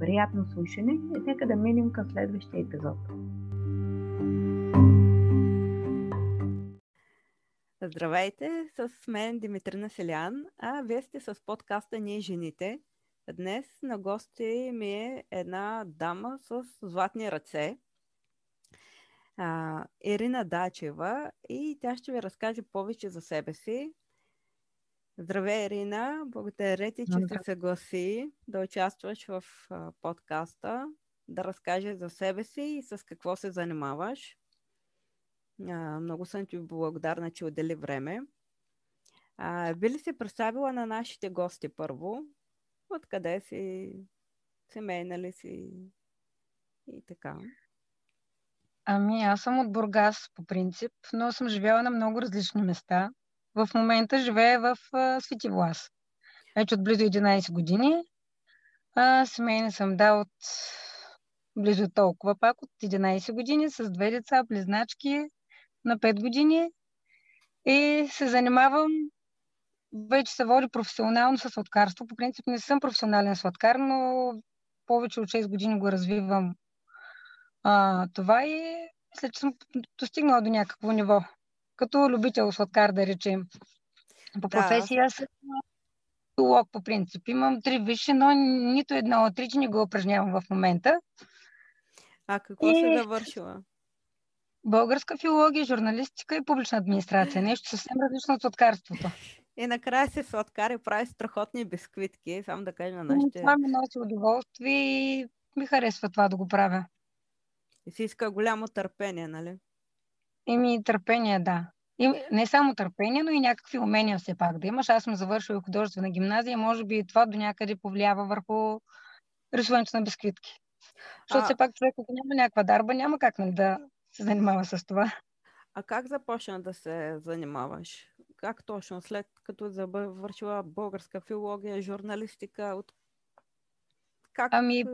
Приятно слушане и нека да минем към следващия епизод. Здравейте, с мен Димитрина Селян, а вие сте с подкаста Ние жените. Днес на гости ми е една дама с златни ръце, Ирина Дачева, и тя ще ви разкаже повече за себе си. Здравей, Ирина! Благодаря ти, че се съгласи да участваш в подкаста, да разкажеш за себе си и с какво се занимаваш. Много съм ти благодарна, че отдели време. Би ли се представила на нашите гости първо? Откъде си? Семейна ли си? И така. Ами, аз съм от Бургас по принцип, но съм живяла на много различни места. В момента живея в а, Свети Влас. Вече от близо 11 години. А, семейна съм, да, от близо толкова пак, от 11 години, с две деца, близначки, на 5 години и се занимавам вече се води професионално с сладкарство. По принцип не съм професионален сладкар, но повече от 6 години го развивам а, това и след че съм достигнала до някакво ниво. Като любител сладкар, да речем. По професия да. съм филолог по принцип. Имам три висши, но нито едно от трите не го упражнявам в момента. А какво и... се завършила? Българска филология, журналистика и публична администрация. Нещо съвсем различно от сладкарството. И накрая се сладкар и прави страхотни бисквитки, само да кажа на нашите... Това ми носи удоволствие и ми харесва това да го правя. И си иска голямо търпение, нали? Еми, търпение, да. И не само търпение, но и някакви умения все пак да имаш. Аз съм завършила художествена гимназия и може би това до някъде повлиява върху рисуването на бисквитки. Защото а... все пак човек, ако няма някаква дарба, няма как нали, да се занимава с това. А как започна да се занимаваш? Как точно? След като завършила българска филология, журналистика, от... как... Ами...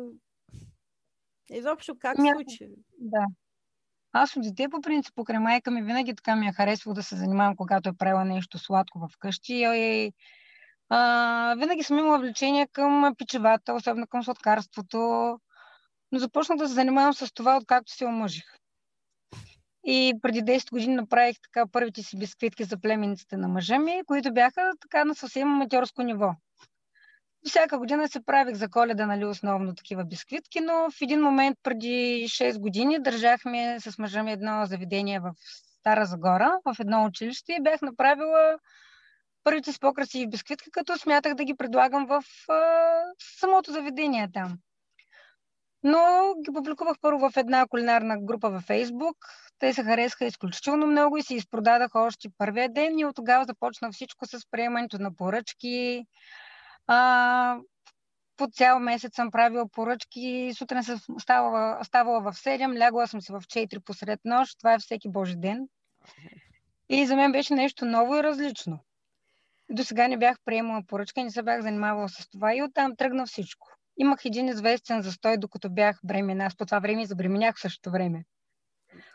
Изобщо как Ами... случи? Да. Аз от дете, по принцип, покрай майка ми винаги така ми е харесвало да се занимавам, когато е правила нещо сладко вкъщи. И, а, винаги съм имала влечение към печевата, особено към сладкарството. Но започнах да се занимавам с това, откакто се омъжих. И преди 10 години направих така първите си бисквитки за племениците на мъжа ми, които бяха така на съвсем аматьорско ниво. Всяка година се правих за коледа, нали, основно такива бисквитки, но в един момент преди 6 години държахме с мъжа ми едно заведение в Стара Загора, в едно училище и бях направила първите си по-красиви бисквитки, като смятах да ги предлагам в а, самото заведение там. Но ги публикувах първо в една кулинарна група във Фейсбук. Те се харесаха изключително много и се изпродадаха още първия ден и от тогава започна всичко с приемането на поръчки. А, по цял месец съм правила поръчки. Сутрин съм ставала, ставала в 7, лягала съм си в 4 посред нощ. Това е всеки Божи ден. И за мен беше нещо ново и различно. До сега не бях приемала поръчка не се бях занимавала с това и оттам тръгна всичко. Имах един известен застой, докато бях бременна. Аз по това време забременях в същото време.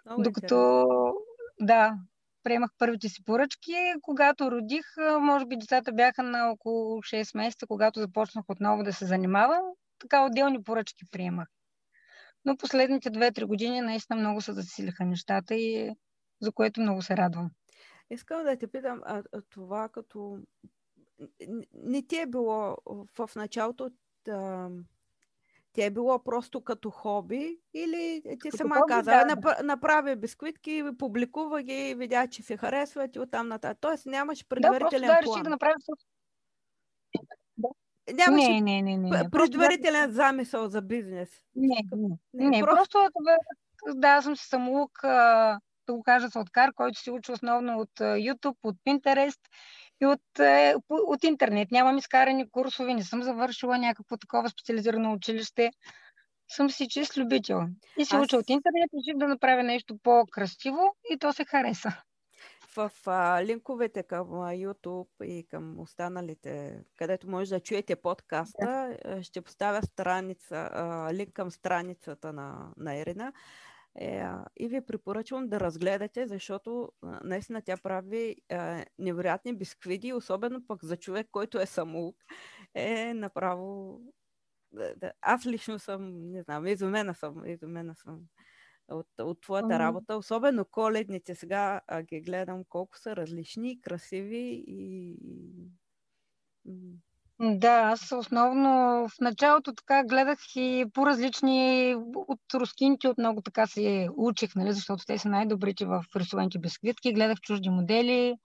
Много Докато, да, приемах първите си поръчки. Когато родих, може би децата бяха на около 6 месеца, когато започнах отново да се занимавам. Така отделни поръчки приемах. Но последните 2-3 години наистина много се засилиха нещата и за което много се радвам. Искам да те питам, а, а това като не ти е било в началото да, ти е било просто като хоби или ти Като сама хоби, каза, да, направи бисквитки, публикува ги, видя, че се харесват и оттам нататък. Тоест нямаш Да, просто предварителен да, план. реших да направя Нямаш Не, не, не, не. не. Просто предварителен замисъл за бизнес. Не, не. Не, Не, просто- просто да, съм си самоук, а, да го кажа, сладкар, който се учи основно от YouTube, от Pinterest и от, е, от интернет. Нямам изкарани курсове, не съм завършила някакво такова специализирано училище. Съм си чист любител. И се Аз- уча от интернет, реших да направя нещо по-красиво и то се хареса. В а, линковете към YouTube и към останалите, където може да чуете подкаста, а, ще поставя страница, а, линк към страницата на, на Ирина. Е, и ви препоръчвам да разгледате, защото наистина тя прави а, невероятни бисквиди, особено пък за човек, който е самоук, е направо... Да, да. Аз лично съм, не знам, изумена съм, изумена съм от, от твоята Ами. работа. Особено коледните сега а, ги гледам колко са различни, красиви и... и- Да, аз основно в началото така гледах и по-различни от рускините, от много така се учих, нали, защото те са най-добрите в рисуваните бисквитки. Гледах чужди модели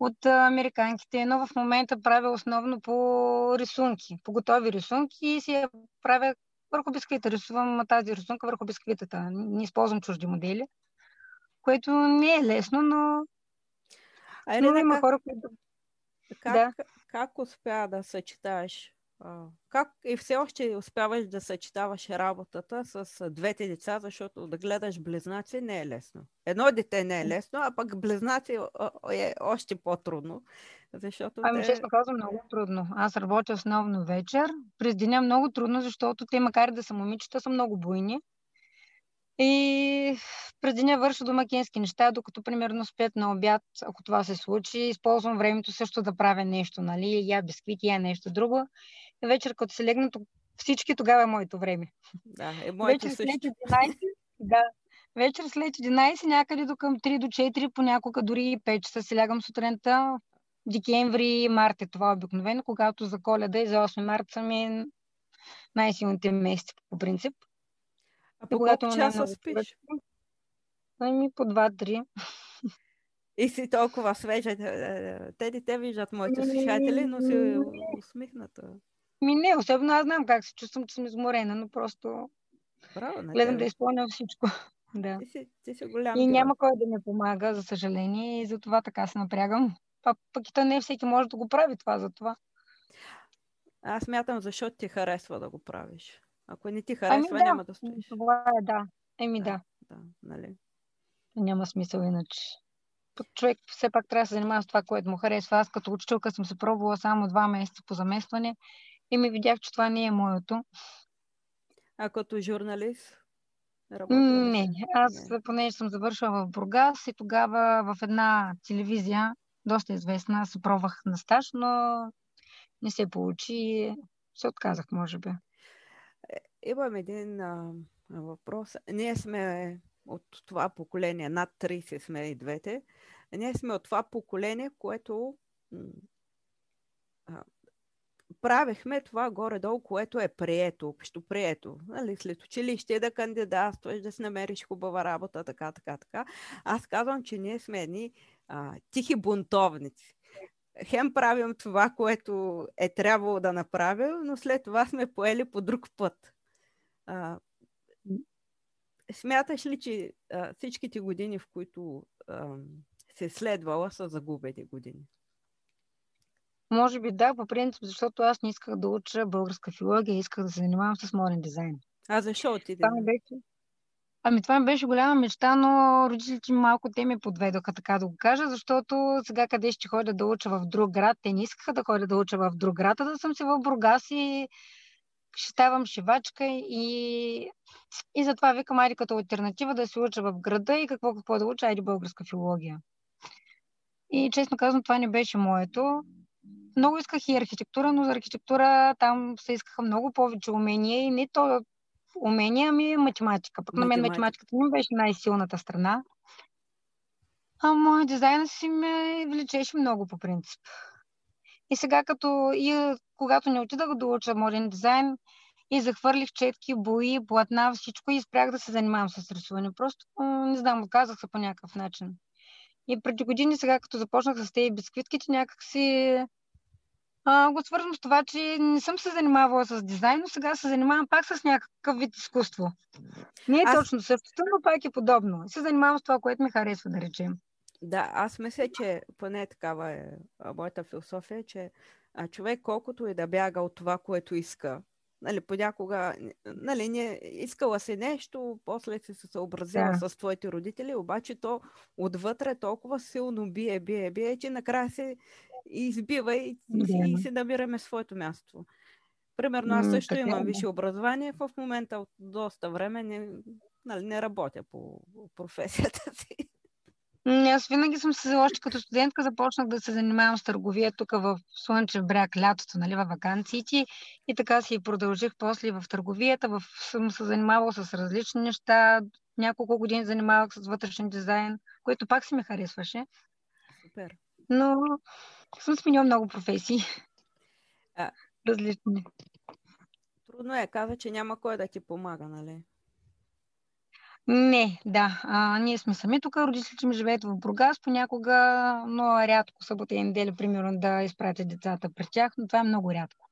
от американките, но в момента правя основно по рисунки, по готови рисунки и си я правя върху бисквита. Рисувам тази рисунка върху бисквитата. Не използвам чужди модели, което не е лесно, но, А но има как, хора, които... как, да. Как успя да съчетаеш? Как и все още успяваш да съчетаваш работата с двете деца, защото да гледаш близнаци не е лесно. Едно дете не е лесно, а пък близнаци е още по-трудно, защото Ами, те... честно казвам, много трудно. Аз работя основно вечер. През деня много трудно, защото те, макар и да са момичета, са много буйни. И през деня върша домакински неща, докато примерно спят на обяд, ако това се случи, използвам времето също да правя нещо, нали? Я бисквити, я нещо друго. И вечер, като се легна, всички тогава е моето време. Да, е моите Вечер след също. 11, да. Вечер след 11, някъде до към 3 до 4, понякога дори и 5 часа си лягам сутринта. Декември, март е това обикновено, когато за коледа и за 8 март са ми най-силните месеци по принцип. А по колко часа спиш? Ами по 2-3. И си толкова свежа. Е, е, Те не те виждат моите Ами, слушатели, но си не. усмихната. Ми не, особено аз знам как се чувствам, че съм изморена, но просто Браво на гледам да изпълня всичко. Да. Ти си, ти си голям И няма кой да ми помага, за съжаление, и затова така се напрягам. А пък и то не всеки може да го прави това, затова. Аз мятам, защото ти харесва да го правиш. Ако не ти Ами харесва, да, няма да стоиш. това е да. Еми да, Да, нали? няма смисъл иначе. Човек все пак трябва да се занимава с това, което му харесва. Аз като учителка съм се пробвала само два месеца по заместване и ми видях, че това не е моето. А като журналист? Не, аз Не. понеже съм завършила в Бургас и тогава в една телевизия, доста известна, се пробвах на стаж, но не се получи и се отказах, може би. Имам един а, въпрос. Ние сме от това поколение, над 30 сме и двете. Ние сме от това поколение, което а, правехме това горе-долу, което е прието, общо прието. Нали, след училище да кандидатстваш, да си намериш хубава работа, така, така, така. Аз казвам, че ние сме едни а, тихи бунтовници. Хем правим това, което е трябвало да направим, но след това сме поели по друг път. А, смяташ ли, че а, всичките години, в които а, се следвала, са загубени години? Може би да, по принцип, защото аз не исках да уча българска филология, исках да се занимавам с моден дизайн. А защо отиде? Това ми беше... Ами това ми беше голяма мечта, но родителите ми малко те ме подведоха, така да го кажа, защото сега къде ще ходя да уча в друг град, те не искаха да ходя да уча в друг град, а да съм си в Бургас и ще ставам шивачка и, и затова викам, айде като альтернатива да се уча в града и какво какво да уча, айде българска филология. И честно казвам, това не беше моето. Много исках и архитектура, но за архитектура там се искаха много повече умения и не то умения, ами математика. Пък на мен Математика. математиката не беше най-силната страна. Ама дизайна си ме влечеше много по принцип. И сега, като и когато не отидах да уча моден дизайн, и захвърлих четки, бои, платна, всичко и спрях да се занимавам с рисуване. Просто, не знам, отказах се по някакъв начин. И преди години сега, като започнах с тези бисквитките, някак си а, го свързвам с това, че не съм се занимавала с дизайн, но сега се занимавам пак с някакъв вид изкуство. Не е аз... точно същото, но пак е подобно. Се занимавам с това, което ми харесва, да речем. Да, аз мисля, че поне такава е моята философия, че а, човек колкото и да бяга от това, което иска, нали, понякога, нали, не, искала си нещо, после си се съобразила да. с твоите родители, обаче то отвътре толкова силно бие, бие, бие, че накрая се избива и, да. и си намираме своето място. Примерно аз също имам висше образование, в момента от доста време не, нали, не работя по професията си. Аз винаги съм се, още като студентка, започнах да се занимавам с търговия тук в Слънчев бряг лятото, нали, във вакансиите. И така си продължих после в търговията. В, съм се занимавала с различни неща. Няколко години занимавах с вътрешен дизайн, което пак си ми харесваше. Супер. Но съм сменила много професии. А, Различни. Трудно е. Каза, че няма кой да ти помага, нали? Не, да. А, ние сме сами тук. Родителите ми живеят в Бургас понякога, но рядко събота и неделя, примерно, да изпратят децата при тях, но това е много рядко.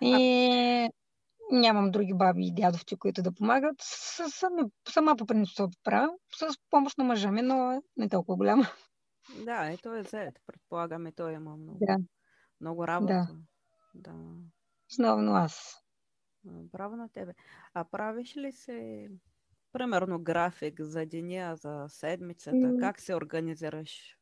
И а... нямам други баби и дядовци, които да помагат. Сами, сама по принцип се правя, с помощ на мъжа ми, но не толкова голяма. Да, ето е зает. Предполагаме, той има много, да. много работа. Да. да. Основно аз. Браво на тебе. А правиш ли се примерно график за деня, за седмицата? Как се организираш?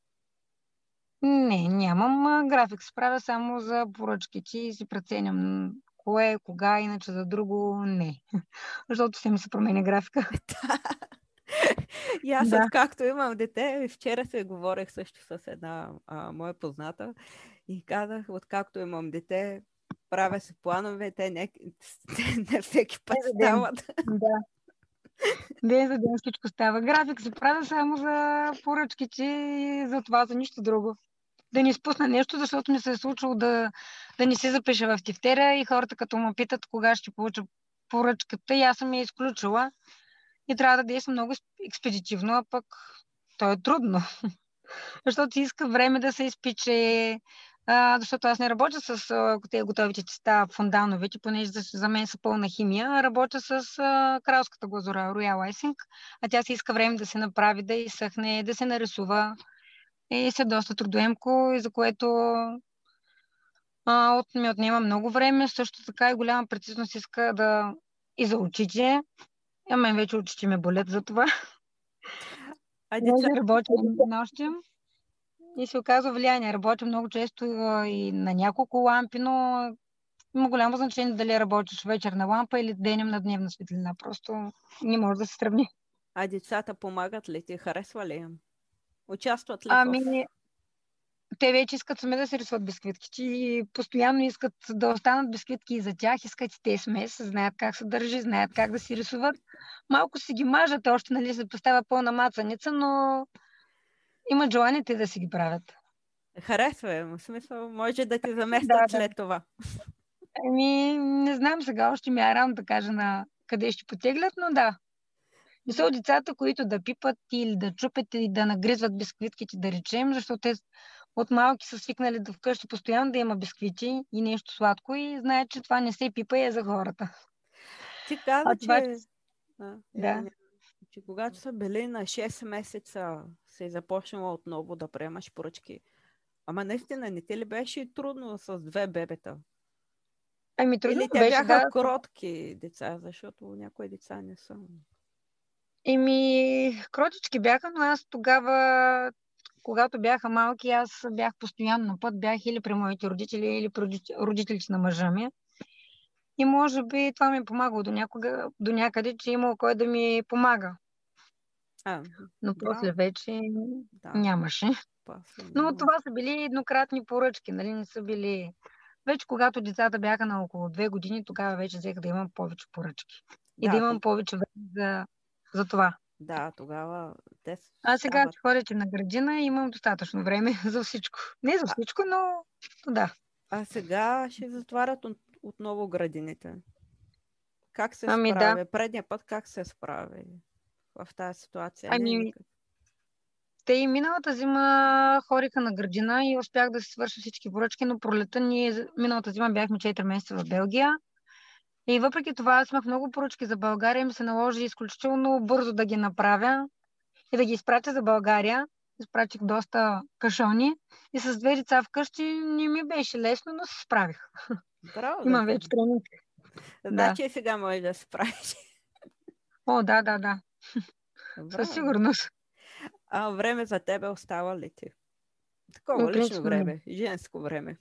Не, нямам график. Се правя само за поръчките и си преценям кое, кога, иначе за друго не. Защото се ми се променя графика. И аз, да. откакто имам дете, вчера се говорех също с една а, моя позната и казах, откакто имам дете, правя се планове, те не, не всеки път стават. Да. Ден за ден всичко става. График се правя само за поръчките и за това, за нищо друго. Да не спусна нещо, защото ми се е случило да, да не се запиша в тефтера и хората като ме питат кога ще получа поръчката и аз съм я изключила и трябва да действа много експедитивно, а пък то е трудно. защото иска време да се изпиче, а, защото аз не работя с а, тези готовите теста, фундановите, понеже за, за мен са пълна химия, работя с а, кралската глазура, Royal Icing, а тя се иска време да се направи, да изсъхне, да се нарисува и се доста трудоемко, и за което а, от, ми отнема много време. Също така и голяма прецизност иска да и за очите. А мен вече очите ме болят за това. А деца... да работя нощи и се оказва влияние. Работя много често и на няколко лампи, но има голямо значение дали работиш вечерна лампа или денем на дневна светлина. Просто не може да се сравни. А децата помагат ли ти? Харесва ли им? Участват ли ами, в... Те вече искат сами да се рисуват бисквитките и постоянно искат да останат бисквитки и за тях, искат и те смес, знаят как се държи, знаят как да си рисуват. Малко си ги мажат още, нали, се поставя пълна мацаница, но имат желание те да си ги правят. Харесва е, в смисъл, може да ти заместят да, след да. това. Еми, не знам сега, още ми е рано да кажа на къде ще потеглят, но да. Не са децата, които да пипат или да чупят или да нагризват бисквитките, да речем, защото те от малки са свикнали да вкъщи постоянно да има бисквити и нещо сладко и знаят, че това не се пипа и е за хората. Ти каза, а, това, че... А, да че когато са били на 6 месеца, се е започнала отново да приемаш поръчки. Ама наистина, не ти ли беше трудно с две бебета? Ами трудно Или те беше, бяха да. кротки деца, защото някои деца не са. Еми, кротички бяха, но аз тогава, когато бяха малки, аз бях постоянно на път, бях или при моите родители, или при родителите на мъжа ми. И може би това ми е помагало до, някога, до някъде, че е имало кой да ми помага. А, Но да. после вече да. нямаше. После, Но няма. това са били еднократни поръчки, нали? Не са били... Вече когато децата бяха на около две години, тогава вече взех да имам повече поръчки. И да, да имам повече време за, за това. Да, тогава те А сега, че ходите на градина, имам достатъчно време за всичко. Не за всичко, но да. А сега ще затварят отново градините. Как се Ами справи? да. Предния път как се справи в тази ситуация? Не е Ами, никак. Те и миналата зима хориха на градина и успях да си свърша всички поръчки, но пролета ние миналата зима бяхме 4 месеца в Белгия. И въпреки това аз имах много поръчки за България и ми се наложи изключително бързо да ги направя и да ги изпратя за България. Изпратих доста кашони и с две деца вкъщи не ми беше лесно, но се справих. Браво, да Имам вече тренинг. Значи и сега можеш да се справиш. О, да, да, да. Със сигурност. А време за тебе остава ли ти? Такова По лично време, женско време.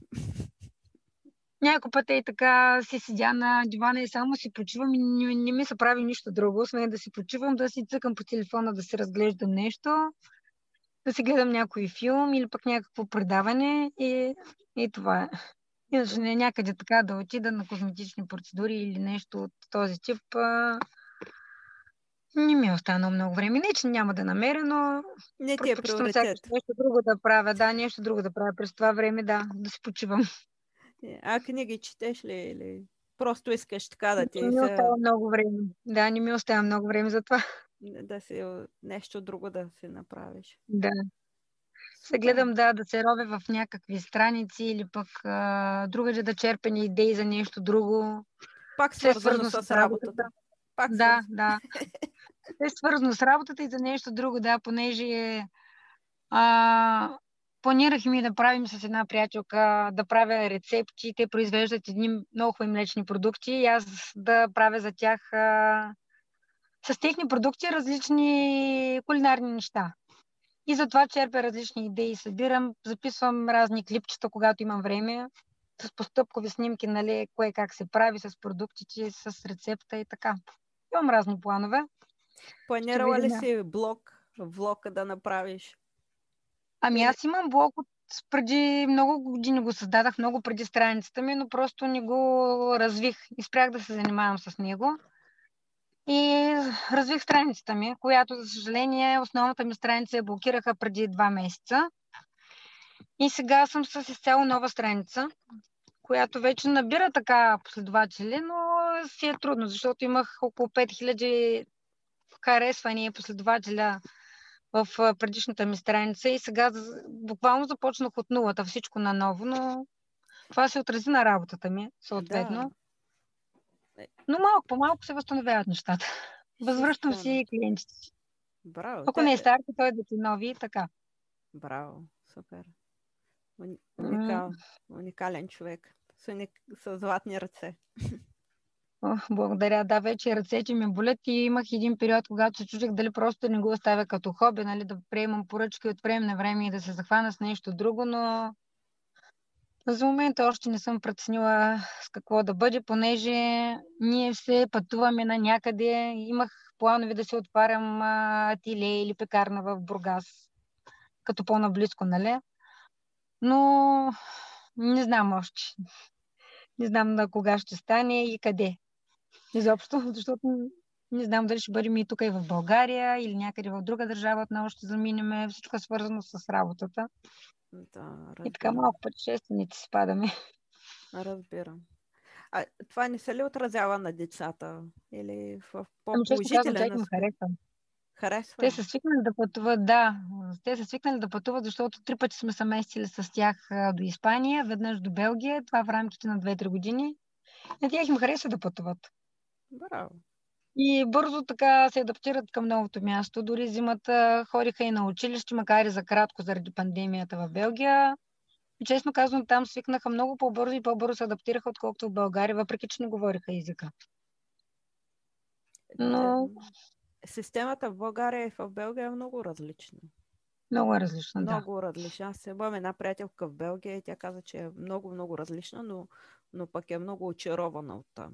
Някой път е и така си седя на дивана и само си почивам и не, не ми се прави нищо друго, освен да си почивам, да си цъкам по телефона, да си разглеждам нещо, да си гледам някой филм или пък някакво предаване и, и това е. Иначе не някъде така да отида на козметични процедури или нещо от този тип. А... Не ми е останало много време. Не, че няма да намеря, но Не ти е приоритет. нещо друго да правя. Да, нещо друго да правя през това време, да, да си почивам. А книги четеш ли или просто искаш така да ти Не ми се, остава много време. Да, не ми остава много време за това. да си нещо друго да си направиш? Да. Се гледам да, да се ровя в някакви страници или пък а, другаде да черпя идеи за нещо друго. Пак е свързано с работата. Пак Да, свързано. да. Е свързано с работата и за нещо друго, да, понеже а, планирахме да правим с една приятелка да правя рецепти. Те произвеждат едни много хубави млечни продукти и аз да правя за тях а, с техни продукти различни кулинарни неща. И затова черпя различни идеи, събирам, записвам разни клипчета, когато имам време, с постъпкови снимки, нали, кое как се прави с продуктите, с рецепта и така. Имам разни планове. Планирала ли си блог, влог да направиш? Ами аз имам блог от преди много години го създадах, много преди страницата ми, но просто не го развих и спрях да се занимавам с него. И развих страницата ми, която, за съжаление, основната ми страница я блокираха преди два месеца. И сега съм с изцяло нова страница, която вече набира така последователи, но си е трудно, защото имах около 5000 харесвания и последователя в предишната ми страница и сега буквално започнах от нулата, всичко наново, но това се отрази на работата ми, съответно. Да. Е. Но малко по малко се възстановяват нещата. Възвръщам си клиентите. си. Браво. Ако Те- не е стар, той да ти нови и така. Браво. Супер. Уникал, уникален човек. С, уник... с златни ръце. Благодаря. Да, вече ръцете ми болят и имах един период, когато се чудех дали просто не го оставя като хоби, нали, да приемам поръчки от време на време и да се захвана с нещо друго, но за момента още не съм преценила с какво да бъде, понеже ние все пътуваме на някъде. Имах планове да се отварям ателие или пекарна в Бургас, като по-наблизко, нали? Но не знам още. Не знам на кога ще стане и къде. Изобщо, защото не знам дали ще бъдем и тук и в България или някъде в друга държава отново ще заминеме. Всичко е свързано с работата. Да, И така разбирам. малко пътешественици си падаме. Разбирам. А това не се ли отразява на децата? Или в Ами честно по-положителен ги ме аспект? харесва. Те са свикнали да пътуват, да. Те са свикнали да пътуват, защото три пъти сме се местили с тях до Испания, веднъж до Белгия, това в рамките на 2-3 години. На тях им харесва да пътуват. Браво. И бързо така се адаптират към новото място. Дори зимата ходиха и на училище, макар и за кратко заради пандемията в Белгия. И честно казвам, там свикнаха много по-бързо и по-бързо се адаптираха, отколкото в България, въпреки че не говориха езика. Но Те- Системата в България и в Белгия е много различна. много е различно, да. Много различна. Аз имам една приятелка в Белгия и тя каза, че е много, много различна, но, но пък е много очарована от там.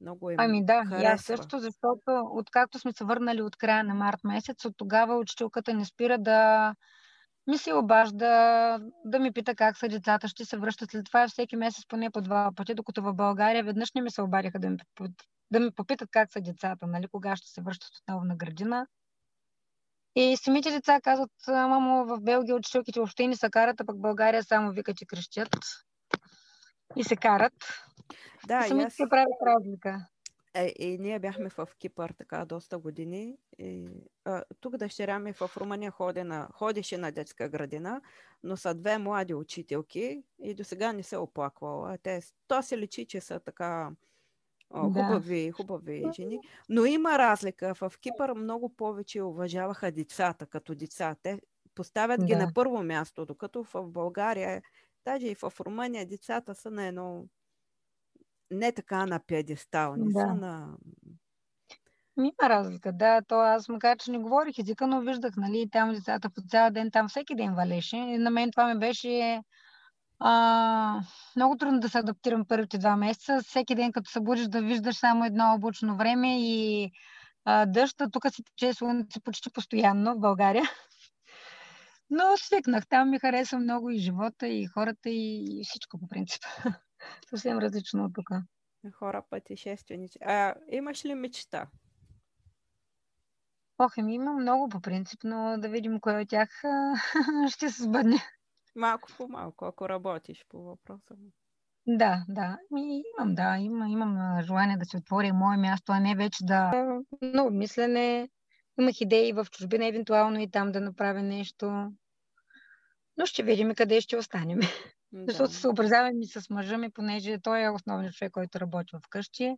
Много им Ами да, и аз харесва. също, защото откакто сме се върнали от края на март месец, от тогава учителката не спира да ми се обажда, да ми пита как са децата, ще се връщат след това всеки месец поне по два пъти, докато в България веднъж не ми се обадиха да ми, да ми попитат как са децата, нали, кога ще се връщат отново на градина. И самите деца казват, «А, мамо, в Белгия учителките въобще не са карат, а пък България само викат и крещят. И се карат. Да, и самите аз... се правят разлика. Е, и ние бяхме в Кипър така доста години. И, а, тук дъщеря ми в Румъния ходи на, ходеше на детска градина, но са две млади учителки и до сега не се оплаквала. Те, то се личи, че са така о, Да. хубави, хубави жени. Но има разлика. В Кипър много повече уважаваха децата като деца. Те поставят ги Да. на първо място, докато в България, даже и в Румъния, децата са на едно не така на пьедестал, не Да. са на... Ми, Има разлика, да. То аз макар, че не говорих езика, но виждах, нали, там децата по цял ден, там всеки ден валеше. И на мен това ми беше а, много трудно да се адаптирам първите два месеца. Всеки ден, като се будиш, да виждаш само едно облачно време и а, дъжд. Тук се тече слънце почти постоянно в България. Но свикнах. Там ми хареса много и живота, и хората, и всичко по принцип. Съвсем различно от тук. хора пътешественици. А имаш ли мечта? Ох, еми има много по принцип, но да видим кой от тях ще се сбъдне. Малко по малко, ако работиш по въпроса. Да, да. Ми, имам, да, има, имам желание да се отвори мое място, а не вече да... Много мислене. Имах идеи в чужбина, евентуално и там да направя нещо. Но ще видим къде ще останем. Защото се Да. съобразявам и с мъжа ми, понеже той е основният човек, който работи вкъщи.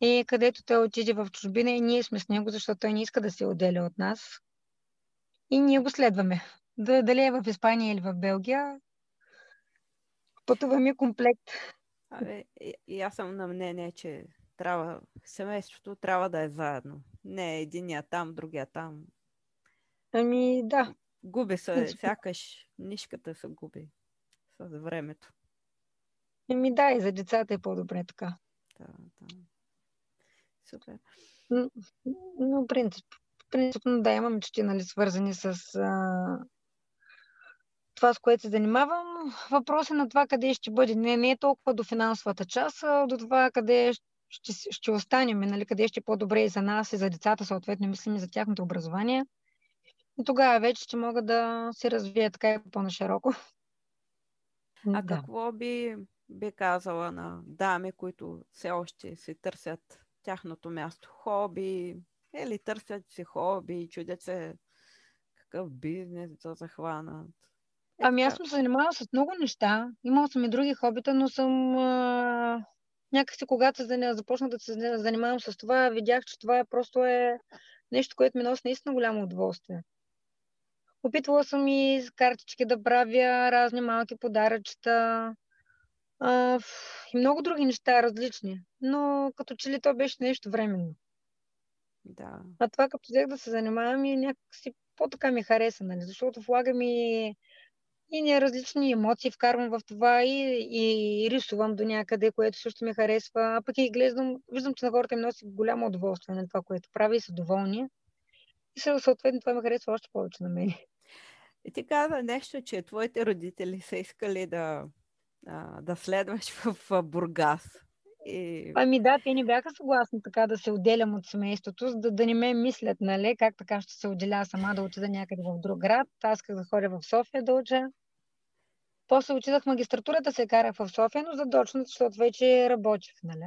И където той отиде в чужбина, и ние сме с него, защото той не иска да се отделя от нас. И ние го следваме. Да, дали е в Испания или в Белгия, пътуваме комплект. Абе, и, и аз съм на мнение, че трябва, семейството трябва да е заедно. Не единия там, другия там. Ами да, Губи се, сякаш нишката се губи с времето. ами да, и за децата е по-добре така. Да, да. Супер. М, Но принцип, принципно да, имам мечти, нали, свързани с а, това, с което се занимавам. Въпрос е на това къде ще бъде. Не, не е толкова до финансовата част, а до това къде ще, с- ще останем, нали, къде ще е по-добре и за нас, и за децата, съответно, мислим и за тяхното образование. И тогава вече ще мога да се развия така и по-нашироко. А Да. какво би, би казала на дами, които все още си търсят тяхното място? Хоби или търсят си хоби чудят се какъв бизнес да захванат? Е, Ами аз съм се занимавала с много неща. Имала съм и други хобита, но съм а... някакси когато започнах да се занимавам с това, видях, че това е просто е нещо, което ми носи наистина голямо удоволствие. Опитвала съм и с картички да правя разни малки подаръчета а, и много други неща различни. Но като че ли то беше нещо временно. Да. А това като взех да се занимавам и някакси по-така ми хареса, нали? Защото влагам и, и не различни емоции, вкарвам в това и, и рисувам до някъде, което също ми харесва. А пък и гледам, виждам, че на хората им носи голямо удоволствие на това, което прави и са доволни. И съ- съответно това ми харесва още повече на мен. И ти каза нещо, че твоите родители са искали да, да следваш в Бургас. И Ами да, те не бяха съгласни така да се отделям от семейството, за да, да не ме мислят, нали, как така ще се отделя сама да отида някъде в друг град. Аз исках да ходя в София да уча. После отидах в магистратурата, се карах в София, но задочно, защото вече работех, нали.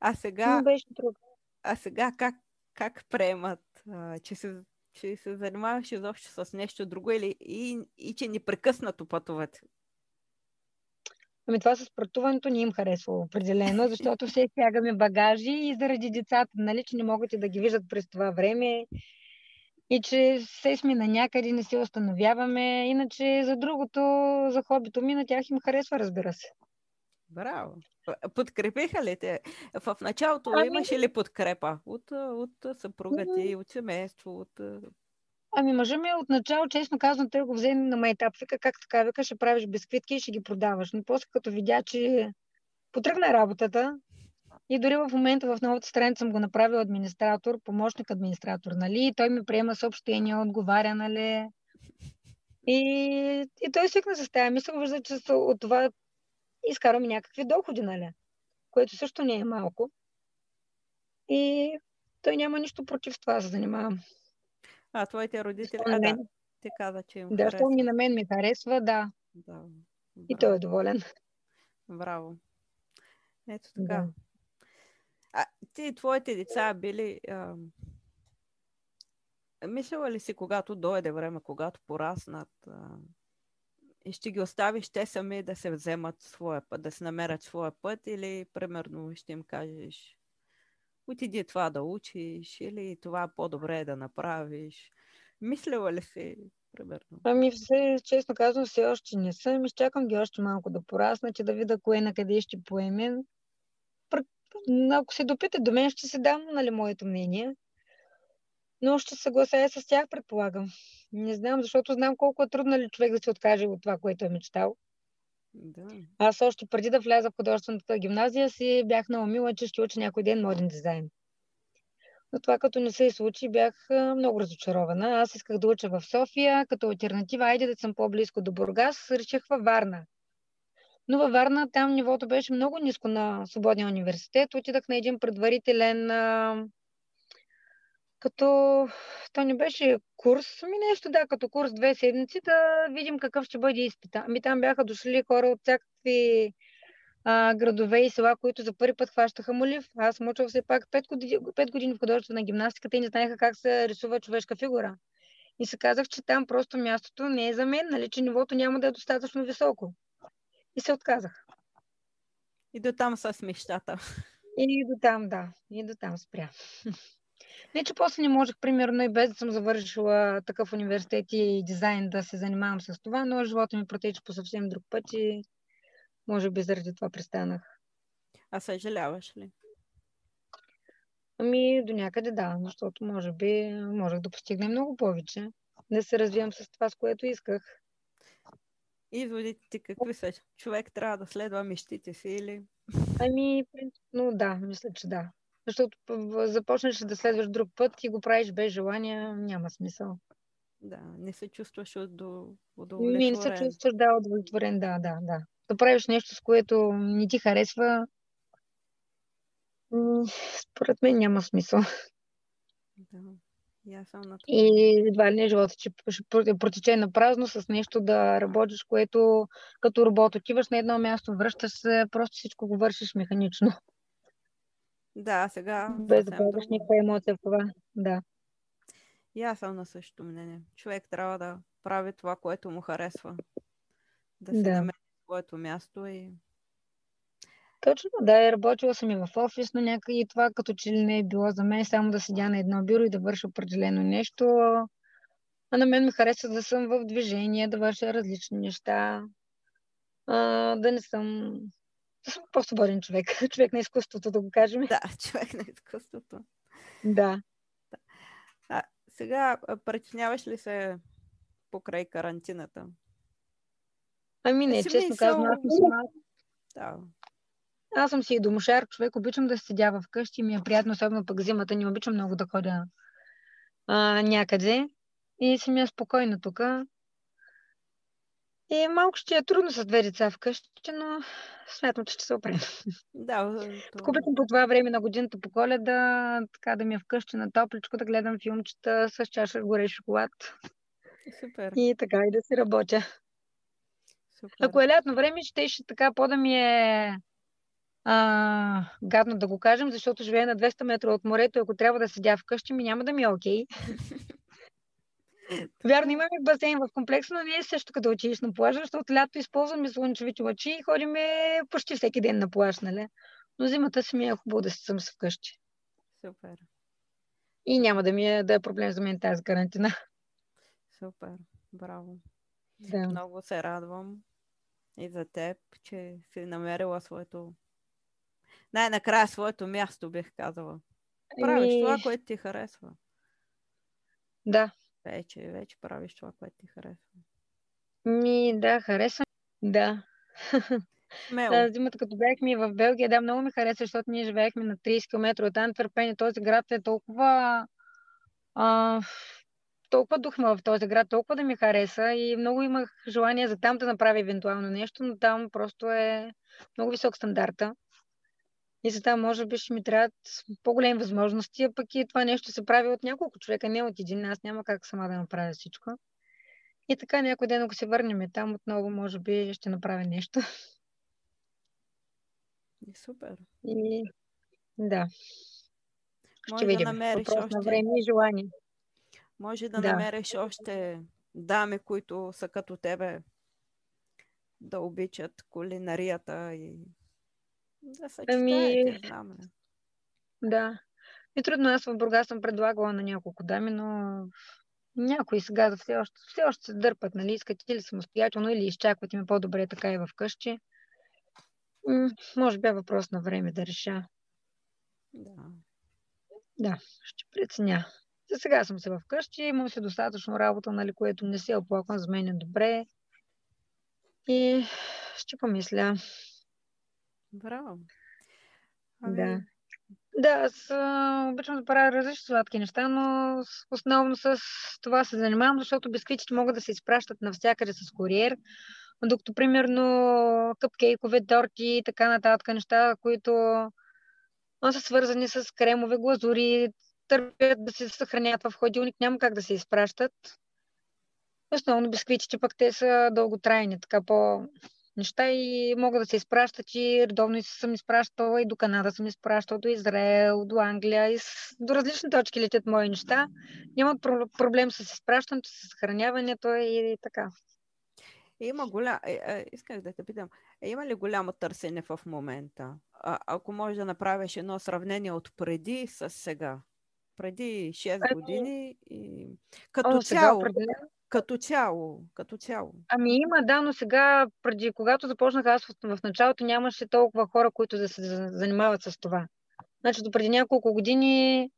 а Но сега, беше трудно. а сега как, как приемат, а, че се, че се занимаваш изобщо с нещо друго или и, и че непрекъснато пътуват? Ами това с пътуването не им харесва определено, защото все стягаме багажи и заради децата, нали, че не могат и да ги виждат през това време. И че се сме на някъде, не се установяваме. Иначе за другото, за хобито ми, на тях им харесва, разбира се. Браво! Подкрепиха ли те? В началото Ами- имаше ли подкрепа от, от съпруга ти, от семейство, от... Ами мъжа ми отначало, честно казвам, той го взе на майтап. Вика, как така, вика, ще правиш бисквитки и ще ги продаваш. Но после като видя, че потръгна работата и дори в момента в новата страница съм го направил администратор, помощник администратор, нали? И той ми приема съобщения, отговаря, нали? И, и той свикна с тази мисъл, вижда, че от това изкарваме някакви доходи, нали? Което също не е малко. И той няма нищо против това се занимавам. А, твоите родители... А, да, ти каза, че им Да, харесва. ми на мен ми харесва, да. Да. И той е доволен. Браво. Ето така. Да. А ти, твоите деца били... А... Мислила ли си, когато дойде време, когато пораснат, а... и ще ги оставиш те сами да се вземат своя път, да се намерят своя път или, примерно, ще им кажеш отиди това да учиш или това по-добре е да направиш. Мислила ли си, примерно? Ами, все, честно казвам, все още не съм. Изчакам ги още малко да пораснат и да видя кое на къде ще поеме. Ако се допита до мен, ще се дам, нали, моето мнение. Но ще съглася с тях, предполагам. Не знам, защото знам колко е трудно ли човек да се откаже от това, което е мечтал. Да. Аз още преди да вляза в художествената гимназия си бях наумила, че ще уча някой ден моден дизайн. Но това като не се случи, бях много разочарована. Аз исках да уча в София, като альтернатива, айде да съм по-близко до Бургас, реших във Варна. Но във Варна там нивото беше много ниско на Свободния университет. Отидах на един предварителен като то не беше курс, ами нещо, да, като курс две седмици, да видим какъв ще бъде изпита. Ами там бяха дошли хора от всякакви а, градове и села, които за първи път хващаха молив. Аз учил все пак 5 години, 5 години в художествена гимнастика, те не знаеха как се рисува човешка фигура. И се казах, че там просто мястото не е за мен, нали, че нивото няма да е достатъчно високо. И се отказах. И до там с мечтата. И до там, да. И до там спря. Не, че после не можех, примерно, и без да съм завършила такъв университет и дизайн да се занимавам с това, но живота ми протече по съвсем друг път и може би заради това престанах. А съжаляваш ли? Ами, до някъде да, защото може би можех да постигна много повече. Да се развивам с това, с което исках. Изводите ти какви са? Човек трябва да следва мечтите си или? Ами, принципно да, мисля, че да. Защото започнеш да следваш друг път и го правиш без желание, няма смисъл. Да, не се чувстваш удовлетворен. Не, не се чувстваш, да, удовлетворен, да, да, да. Да правиш нещо, с което не ти харесва, според мен няма смисъл. Да. И, съм на и едва ли не живота, че протече на празно с нещо да работиш, което като робот отиваш на едно място, връщаш се, просто всичко го вършиш механично. Да, сега. Без да влагаш никаква емоция в това. Да. И аз съм на същото мнение. Човек трябва да прави това, което му харесва. Да се да. намери своето място и. Точно, да, е работила съм и в офис, но някъде и това като че ли не е било за мен само да седя на едно бюро и да върша определено нещо. А на мен ми харесва да съм в движение, да върша различни неща, а, да не съм по-свободен човек. Човек на изкуството, да го кажем. Да, човек на изкуството. Да. А, сега, причиняваш ли се покрай карантината? Ами не, честно казвам, аз съм Да. Аз съм си и домошар човек, обичам да седя в къщи, ми е приятно, особено пък зимата, не обичам много да ходя а, някъде. И си ми е спокойно тук. И малко ще е трудно с две деца вкъщи, но смятам, че ще се оправим. Да, това... по това време на годината по коледа, така да ми е вкъщи на топличко, да гледам филмчета с чаша горе шоколад. Супер. И така и да си работя. Супер. Ако е лятно време, ще ще така по да ми е а, гадно да го кажем, защото живея на 200 метра от морето и ако трябва да седя вкъщи, ми няма да ми е окей. Okay. Вярно, имаме басейн в комплекса, но не е също като отидеш на плажа, защото лято използваме слънчевите лъчи и ходим почти всеки ден на плаж, нали? Но зимата си ми е хубаво да си съм вкъщи. Супер. И няма да ми е, да е проблем за мен тази карантина. Супер. Браво. Да. Много се радвам и за теб, че си намерила своето най-накрая своето място, бих казала. Правиш това, което ти харесва. Да, вече, вече правиш това, което ти харесва. Ми, да, харесва. Да. Да, зимата, като бяхме в Белгия, да, много ми хареса, защото ние живеехме на 30 км от Антверпен и този град е толкова а, толкова духма в този град, толкова да ми хареса и много имах желание за там да направя евентуално нещо, но там просто е много висок стандарта. И за това може би ще ми трябват по-големи възможности, а пък и това нещо се прави от няколко човека, не от един. Аз няма как сама да направя всичко. И така някой ден, ако се върнем там отново, може би ще направя нещо. И супер. И да. Може ще да видим. намериш Въпрос още... на време и желание. Може да, Да. намериш още дами, които са като тебе, да обичат кулинарията и да знам ли. Да. И трудно аз в Бургас съм предлагала на няколко дами, но някои сега все още, все още се дърпат, нали, искат или самостоятелно, или изчакват им по-добре така и в къщи. М, може би е въпрос на време да реша. Да. Да, ще преценя. За сега съм се в къщи, имам си достатъчно работа, нали, което не се оплаквам, за мен е добре. И ще помисля. Браво. Ами, Да. Да, аз а, обичам да правя различни сладки неща, но основно с това се занимавам, защото бисквитите могат да се изпращат навсякъде с куриер, докато примерно къпкейкове, торти и така нататък неща, които са свързани с кремове, глазури, търпят да се съхранят в ходилник, няма как да се изпращат. Основно бисквитите пък те са дълготрайни, така по неща и могат да се изпращат и редовно съм изпращала и до Канада съм изпращала, до Израел, до Англия и с... до различни точки летят мои неща. Нямат про- проблем с изпращането, с съхраняването и така. Има голям... Е, е, исках да те питам. Е, има ли голямо търсене в момента? А, ако можеш да направиш едно сравнение от преди с сега. Преди 6 Ами- години и като О, сега цяло, определено. Като цяло, като цяло. Ами има, да, но сега, преди когато започнах аз в, началото, нямаше толкова хора, които да се за- занимават с това. Значи, до преди няколко години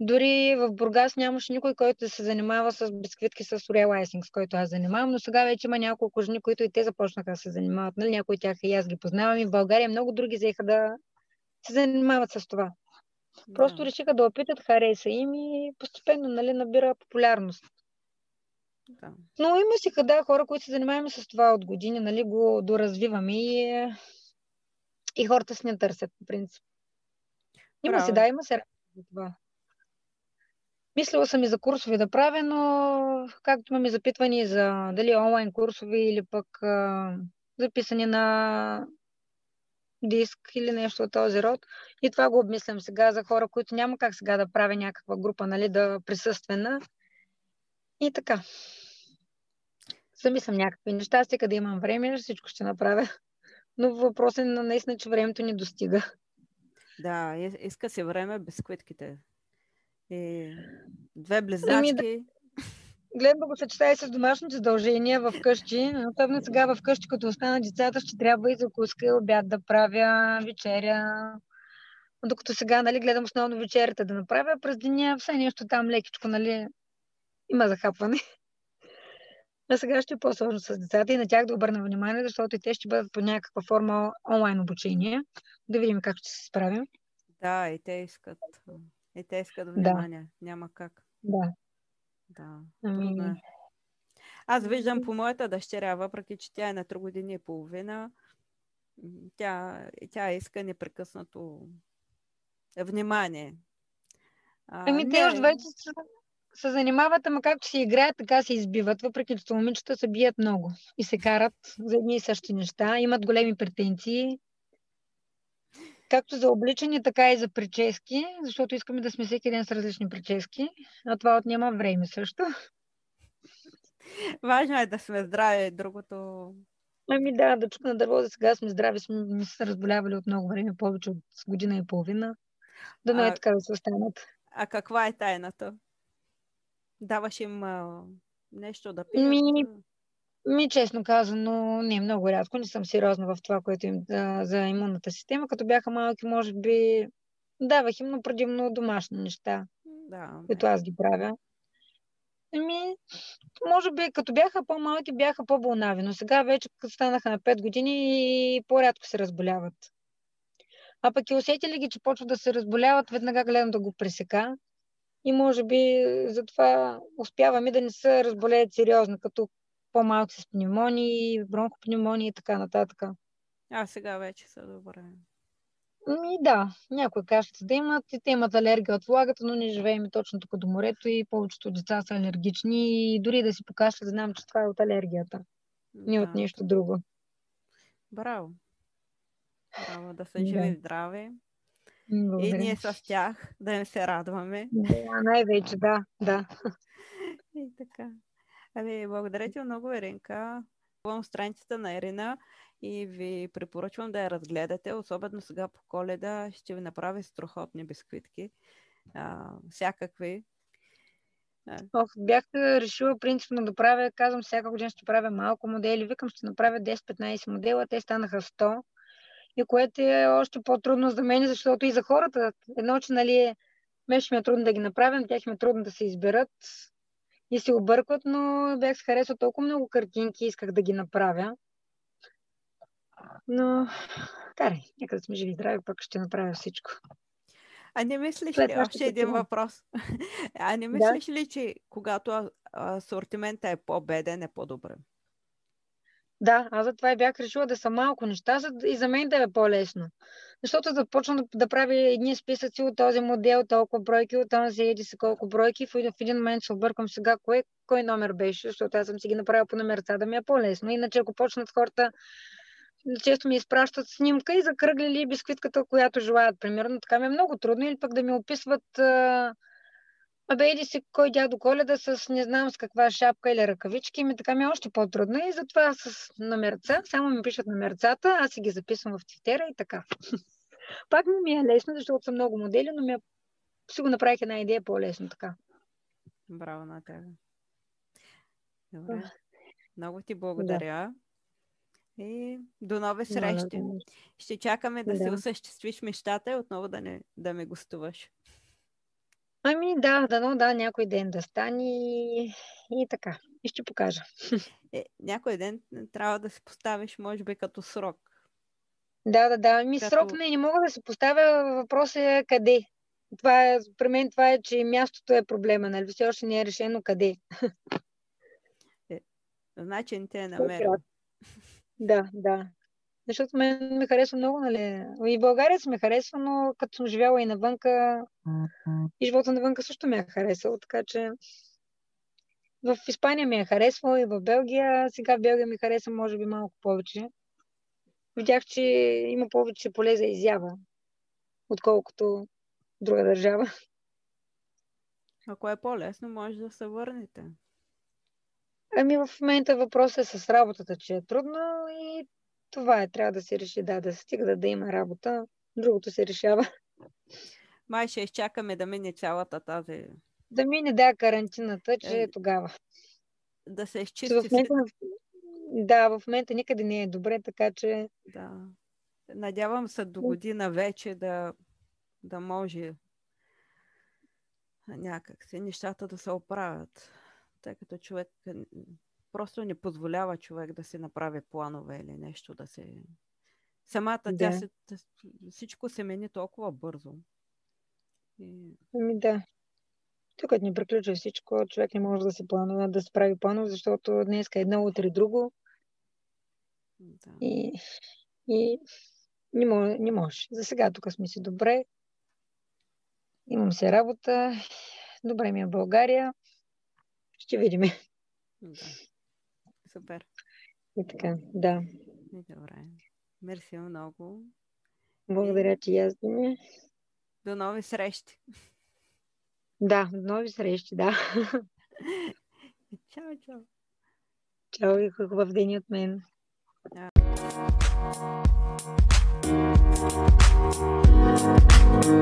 дори в Бургас нямаше никой, който да се занимава с бисквитки с Icing, с който аз занимавам, но сега вече има няколко жени, които и те започнаха да се занимават. Нали? Някои от тях и аз ги познавам и в България много други взеха да се занимават с това. Просто да. решиха да опитат, хареса им и постепенно нали, набира популярност. Да. Но има си да, хора, които се занимаваме с това от години, нали, го доразвиваме и, и хората си не търсят, по принцип. Има си, Браво. да, има се за това. Мислила съм и за курсове да правя, но както имаме запитвани за дали онлайн курсове или пък а, записани на диск или нещо от този род. И това го обмислям сега за хора, които няма как сега да правя някаква група, нали, да присъствена. И така. Замислям някакви неща, стига да имам време, всичко ще направя. Но въпросът е на наистина, че времето ни достига. Да, и- иска си време без квитките. И две близначки. Гледам да го съчетая с домашните задължения в къщи. Особено сега в къщи, като останат децата, ще трябва и закуска, и обяд да правя, вечеря. Докато сега, нали, гледам основно вечерята да направя, през деня все нещо там лекичко, нали, има захапване. А сега ще е по-сложно с децата и на тях да обърна внимание, защото и те ще бъдат по някаква форма онлайн обучение. Да видим как ще се справим. Да, и те искат. И те искат Да. внимание. Няма как. Да. Да. Ами, е. Аз виждам по моята дъщеря, въпреки че тя е на 3 години и половина, тя, тя иска непрекъснато внимание. А, Ами те не, още вече се, занимават, ама както си играят, така се избиват, въпреки че момичета се бият много и се карат за едни и същи неща, имат големи претенции, както за обличане, така и за прически, защото искаме да сме всеки ден с различни прически, а това отнема време също. Важно е да сме здрави, другото... Ами да, да чукна дърво, за сега сме здрави, сме се разболявали от много време, повече от година и половина. Да не е така да се останат. А каква е тайната? Даваш им а, нещо да пият? Ми, Ми, честно казано, не много рядко. Не съм сериозна в това, което им за, за имунната система. Като бяха малки, може би давах им, но предимно домашни неща, Да, които аз ги правя. Еми, може би, като бяха по-малки, бяха по-болнави, но сега вече, като станаха на 5 години, и по-рядко се разболяват. А пък и усетили ги, че почват да се разболяват, веднага гледам да го пресека. И може би затова успяваме да не се разболеят сериозно, като по-малки с пневмонии, бронхопневмонии и така нататък. А сега вече са добре. Ми да, някои кашици да имат и те имат алергия от влагата, но не живеем точно тук до морето и повечето деца са алергични и дори да си покашлят, знам, че това е от алергията, не да. от нещо друго. Браво. Браво, да са живи и здрави. Благодаря. И ние с тях да им се радваме. Да, най-вече, да, да. И така. Ами, благодаря ти много, Иринка. Хубавам страницата на Ирина и ви препоръчвам да я разгледате, особено сега по коледа. Ще ви направи страхотни бисквитки. А, всякакви. Ох, бях решила принципно да правя, казвам всяка година ще правя малко модели, викам ще направя 10-15 модела, те станаха 100 и което е още по-трудно за мен, защото и за хората, едно, че нали, мен ще ми е трудно да ги направя, тях ми е трудно да се изберат и се объркват, но бях харесал толкова много картинки, исках да ги направя. Но, карай, нека да сме живи здрави, пък ще направя всичко. А не мислиш След ли, още ще един въпрос, а не мислиш ли, че когато асортимента е по-беден, е по-добре? Да, аз затова и бях решила да са малко неща, за и за мен да е по-лесно. Защото да почна да, да правя едни списъци от този модел, толкова бройки, от този еди се колко бройки, в, в един момент се объркам сега кое, кой номер беше, защото аз съм си ги направила по номерца, да ми е по-лесно. Иначе ако почнат хората, често ми изпращат снимка и закръглили бисквитката, която желаят, примерно, така ми е много трудно, или пък да ми описват Абе, иди си кой дядо Коледа с не знам с каква шапка или ръкавички, ми така ми е още по-трудно и затова с номерца, само ми пишат номерцата, аз си ги записвам в твитера и така. Пак ми е лесно, защото са много модели, но ми е... си го направих една идея по-лесно така. Браво на тебе. Добре. Много ти благодаря. И до нови срещи. Ще чакаме да, Да. осъществиш мечтата и отново да, не, да ме гостуваш. Ами да, дано да, някой ден да стане и, и така. И ще покажа. Е, някой ден трябва да си поставиш, може би, като срок. Да, да, да. Ми Като- срок не, не мога да се поставя. Въпрос е къде. Това е, при мен това е, че мястото е проблема, нали? Все още не е решено къде. Значи не те е намерил. Да, да. Защото мен ми харесва много, нали? И България си ме харесва, но като съм живяла и навънка, и живота навънка също ме е харесал, така че в Испания ми е харесвал и в Белгия. Сега в Белгия ми хареса може би малко повече. Видях, че има повече поле за изява, отколкото друга държава. Ако е по-лесно, може да се върнете. Ами в момента въпросът е с работата, че е трудно и това е. Трябва да се реши, да, да се стига да, има работа. Другото се решава. Май ще изчакаме да мине цялата тази... Да мине, да, карантината, че Е, тогава. Да се Че в изчисти... момента, да, в момента никъде не е добре, така че Да. Надявам се до година вече да, да може някак си нещата да се оправят. Тъй като човек просто не позволява човек да си направи планове или нещо да се... Самата тя Да. се, всичко се мени толкова бързо. И, Ами да. Тук не приключва всичко. Човек не може да се планува, да се прави планове, защото днес е едно, утре друго. да. И, и не, може, не може. За сега тук сме си добре. Имам се работа. Добре ми е в България. Ще видим. да. Супер. И така, да. И Добре. Мерси много. Благодаря ти аз. До нови срещи. Да, до нови срещи, да. Чао, чао. Чао и хубав ден от мен.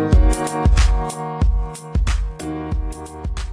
Thank you.